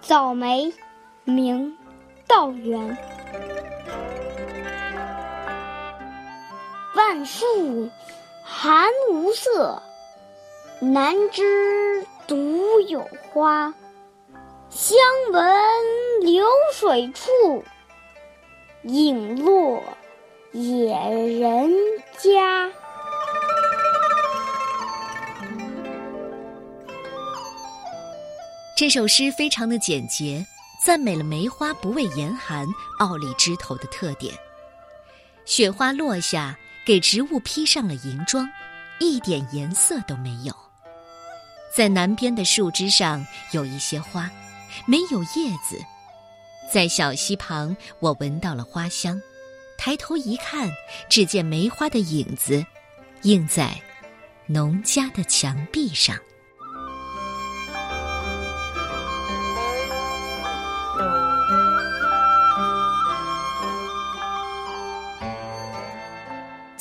早梅，明，道元。万树寒无色，南枝独有花。香闻流水处，影落野人家。这首诗非常的简洁，赞美了梅花不畏严寒、傲立枝头的特点。雪花落下，给植物披上了银装，一点颜色都没有。在南边的树枝上有一些花，没有叶子。在小溪旁，我闻到了花香，抬头一看，只见梅花的影子，映在农家的墙壁上。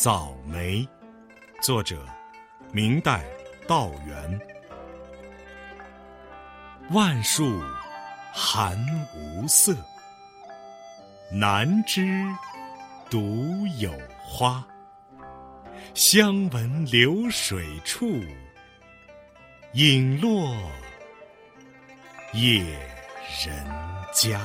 早梅，作者明代道元。万树寒无色，南枝独有花。香闻流水处，影落野人家。